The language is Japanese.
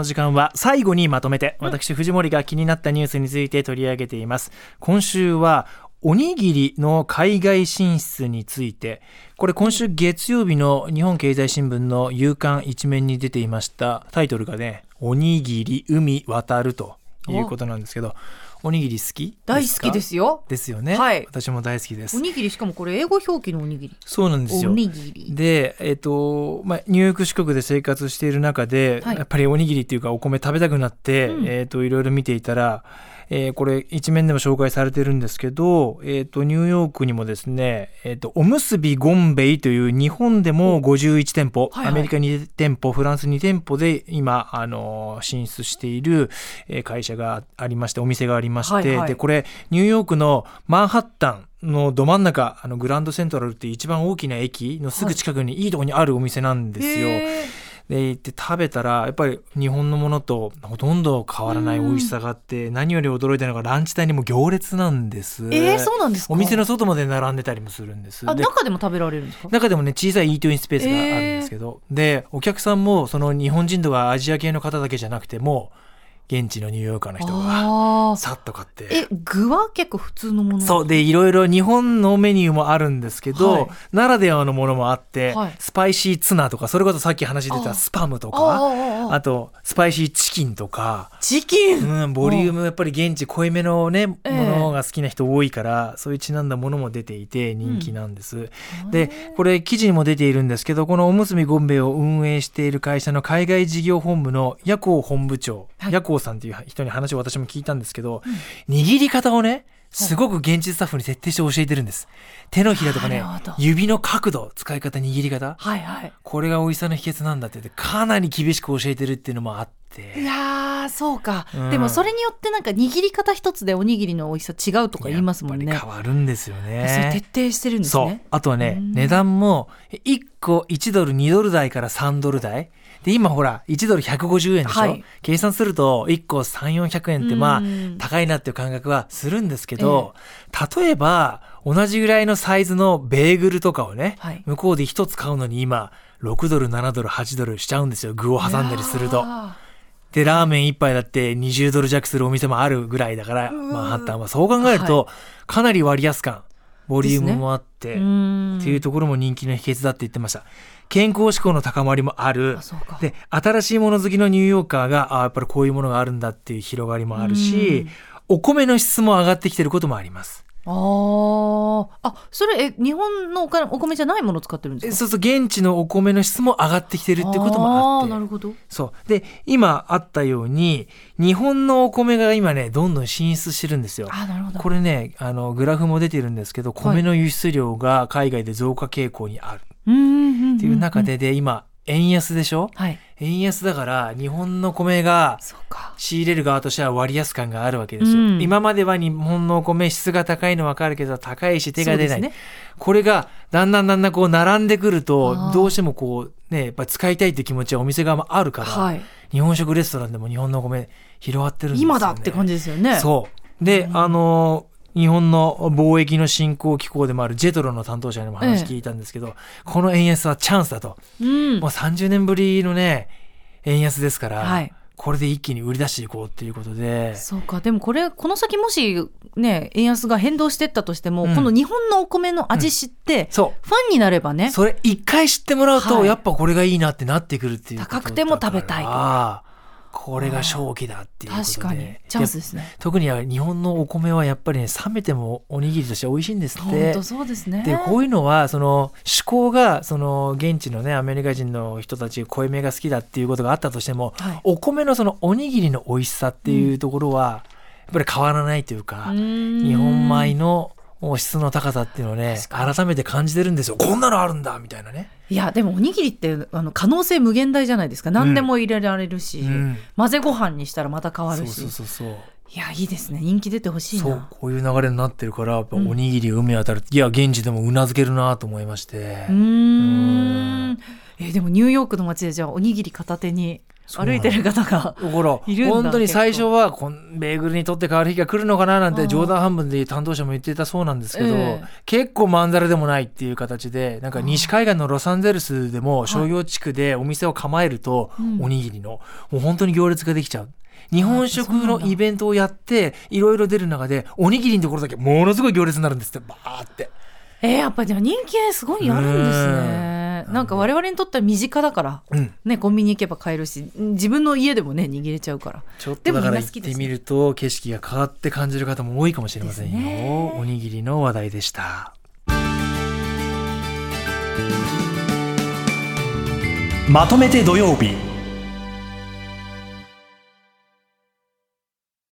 の時間は最後にまとめて私藤森が気になったニュースについて取り上げています。今週はおにぎりの海外進出について。これ今週月曜日の日本経済新聞の夕刊一面に出ていました。タイトルがねおにぎり海渡るということなんですけどおにぎり好き大好きですよ。ですよね、はい、私も大好きです。おにぎりしかもこれ英語表記のおにぎり。そうなんですよ。おにぎり。でえっ、ー、とまあニューヨーク四国で生活している中で、はい、やっぱりおにぎりっていうかお米食べたくなって、うん、えっ、ー、といろいろ見ていたらえー、これ一面でも紹介されてるんですけど、えーと、ニューヨークにもですね、えーと、おむすびゴンベイという日本でも51店舗、はいはい、アメリカ2店舗フランス2店舗で今あの進出している会社がありましてお店がありまして、はいはい、でこれニューヨークのマンハッタンのど真ん中あのグランドセントラルって一番大きな駅のすぐ近くにい。いとこにあるお店なんですよ。はいで行って食べたらやっぱり日本のものとほとんど変わらない美味しさがあって、うん、何より驚いたのがランチ帯にも行列なんです。えー、そうなんですお店の外まで並んでたりもするんです。あ中でも食べられるんですか？中でもね小さいイートインスペースがあるんですけど、えー、でお客さんもその日本人とかアジア系の方だけじゃなくても現地のニューヨーカーの人がさっと買って。え具は結構普通のもの？そう。でいろいろ日本のメニューもあるんですけど、はい、ならではのものもあって、はい、スパイシーツナとかそれこそさっき話出たスパムとかあとスパイシーチキンとか。チキン、うん、ボリュームやっぱり現地濃いめのねものが好きな人多いから、そういうちなんだものも出ていて人気なんです、うん、でこれ記事にも出ているんですけどこのおむすびゴンベを運営している会社の海外事業本部の夜行本部長、はい、夜行さんっていう人に話を私も聞いたんですけど、うん、握り方をねすごく現地スタッフに徹底して教えてるんです。手のひらとかね、指の角度、使い方、握り方。はいはい。これが美味しさの秘訣なんだって言って、かなり厳しく教えてるっていうのもあって。いやそうか、うん、でもそれによってなんか握り方一つでおにぎりの美味しさ違うとか言いますもんね。変わるんですよね。徹底してるんですね。あとはね、値段も1個1ドル2ドル台から3ドル台。で、今ほら、1ドル150円でしょ、はい、計算すると、1個3、400円ってまあ、高いなっていう感覚はするんですけど、えー、例えば、同じぐらいのサイズのベーグルとかをね、はい、向こうで1つ買うのに今、6ドル、7ドル、8ドルしちゃうんですよ。具を挟んだりすると。で、ラーメン1杯だって20ドル弱するお店もあるぐらいだから、マンハッタンは。そう考えると、かなり割安感、ボリュームもあって、ね、っていうところも人気の秘訣だって言ってました。健康志向の高まりもあるで新しいもの好きのニューヨーカーがあやっぱりこういうものがあるんだっていう広がりもあるし、お米の質も上がってきてることもあります。ああそれえ日本のおお米じゃないものを使ってるんですか？そうそう現地のお米の質も上がってきてるってこともあって。なるほど。そう。で今あったように日本のお米が今ねどんどん進出してるんですよ。あなるほど。これねあのグラフも出てるんですけど米の輸出量が海外で増加傾向にある、っていう中でで今円安でしょ、はい、円安だから日本の米が仕入れる側としては割安感があるわけですよ、うん、今までは日本のお米質が高いの分かるけど高いし手が出ない、ね、これがだんだんだんだんこう並んでくるとどうしてもこうねやっぱ使いたいって気持ちはお店側もあるから、はい、日本食レストランでも日本のお米広がってるんですよ、ね、今だって感じですよね。そう。で、うん、あの日本の貿易の振興機構でもあるジェトロの担当者にも話聞いたんですけど、ええ、この円安はチャンスだと、うん、もう30年ぶりのね円安ですから、はい、これで一気に売り出していこうっていうことで。そうか。でもこれこの先もしね円安が変動していったとしても、うん、この日本のお米の味知って、うん、そう。ファンになればね。それ一回知ってもらうと、はい、やっぱこれがいいなってなってくるっていう高くても食べたいと。これが正気だっていうことで。確かに。チャンスですね。特に日本のお米はやっぱりね冷めてもおにぎりとして美味しいんですって。本そうですね。でこういうのはその思考がその現地のねアメリカ人の人たち濃いめが好きだっていうことがあったとしても、はい、お米のそのおにぎりの美味しさっていうところは、やっぱり変わらないというか日本米の質の高さっていうのをね改めて感じてるんですよ。こんなのあるんだみたいなね。いやでもおにぎりってあの可能性無限大じゃないですか。何でも入れられるし、うん、混ぜご飯にしたらまた変わるし。そうそうそうそういやいいですね。人気出てほしいな。こういう流れになってるからやっぱおにぎり海当たる、うん、いや現地でもうなずけるなと思いまして。うん。えでもニューヨークの街でじゃあおにぎり片手に歩いてる方がいるんだ本当に最初はこんベーグルにとって変わる日が来るのかななんて冗談半分で担当者も言ってたそうなんですけど、えー、結構まんざらでもないっていう形でなんか西海岸のロサンゼルスでも商業地区でお店を構えると、おにぎりのもう本当に行列ができちゃう。日本食のイベントをやっていろいろ出る中でおにぎりのところだけものすごい行列になるんですってバーって。えー、やっぱじゃあ人気すごいあるんですね。なんか我々にとっては身近だから、うん、ねコンビニ行けば買えるし自分の家でもね握れちゃうから。ちょっとだから行ってみると景色が変わって感じる方も多いかもしれませんよ、ね、おにぎりの話題でした。まとめて土曜日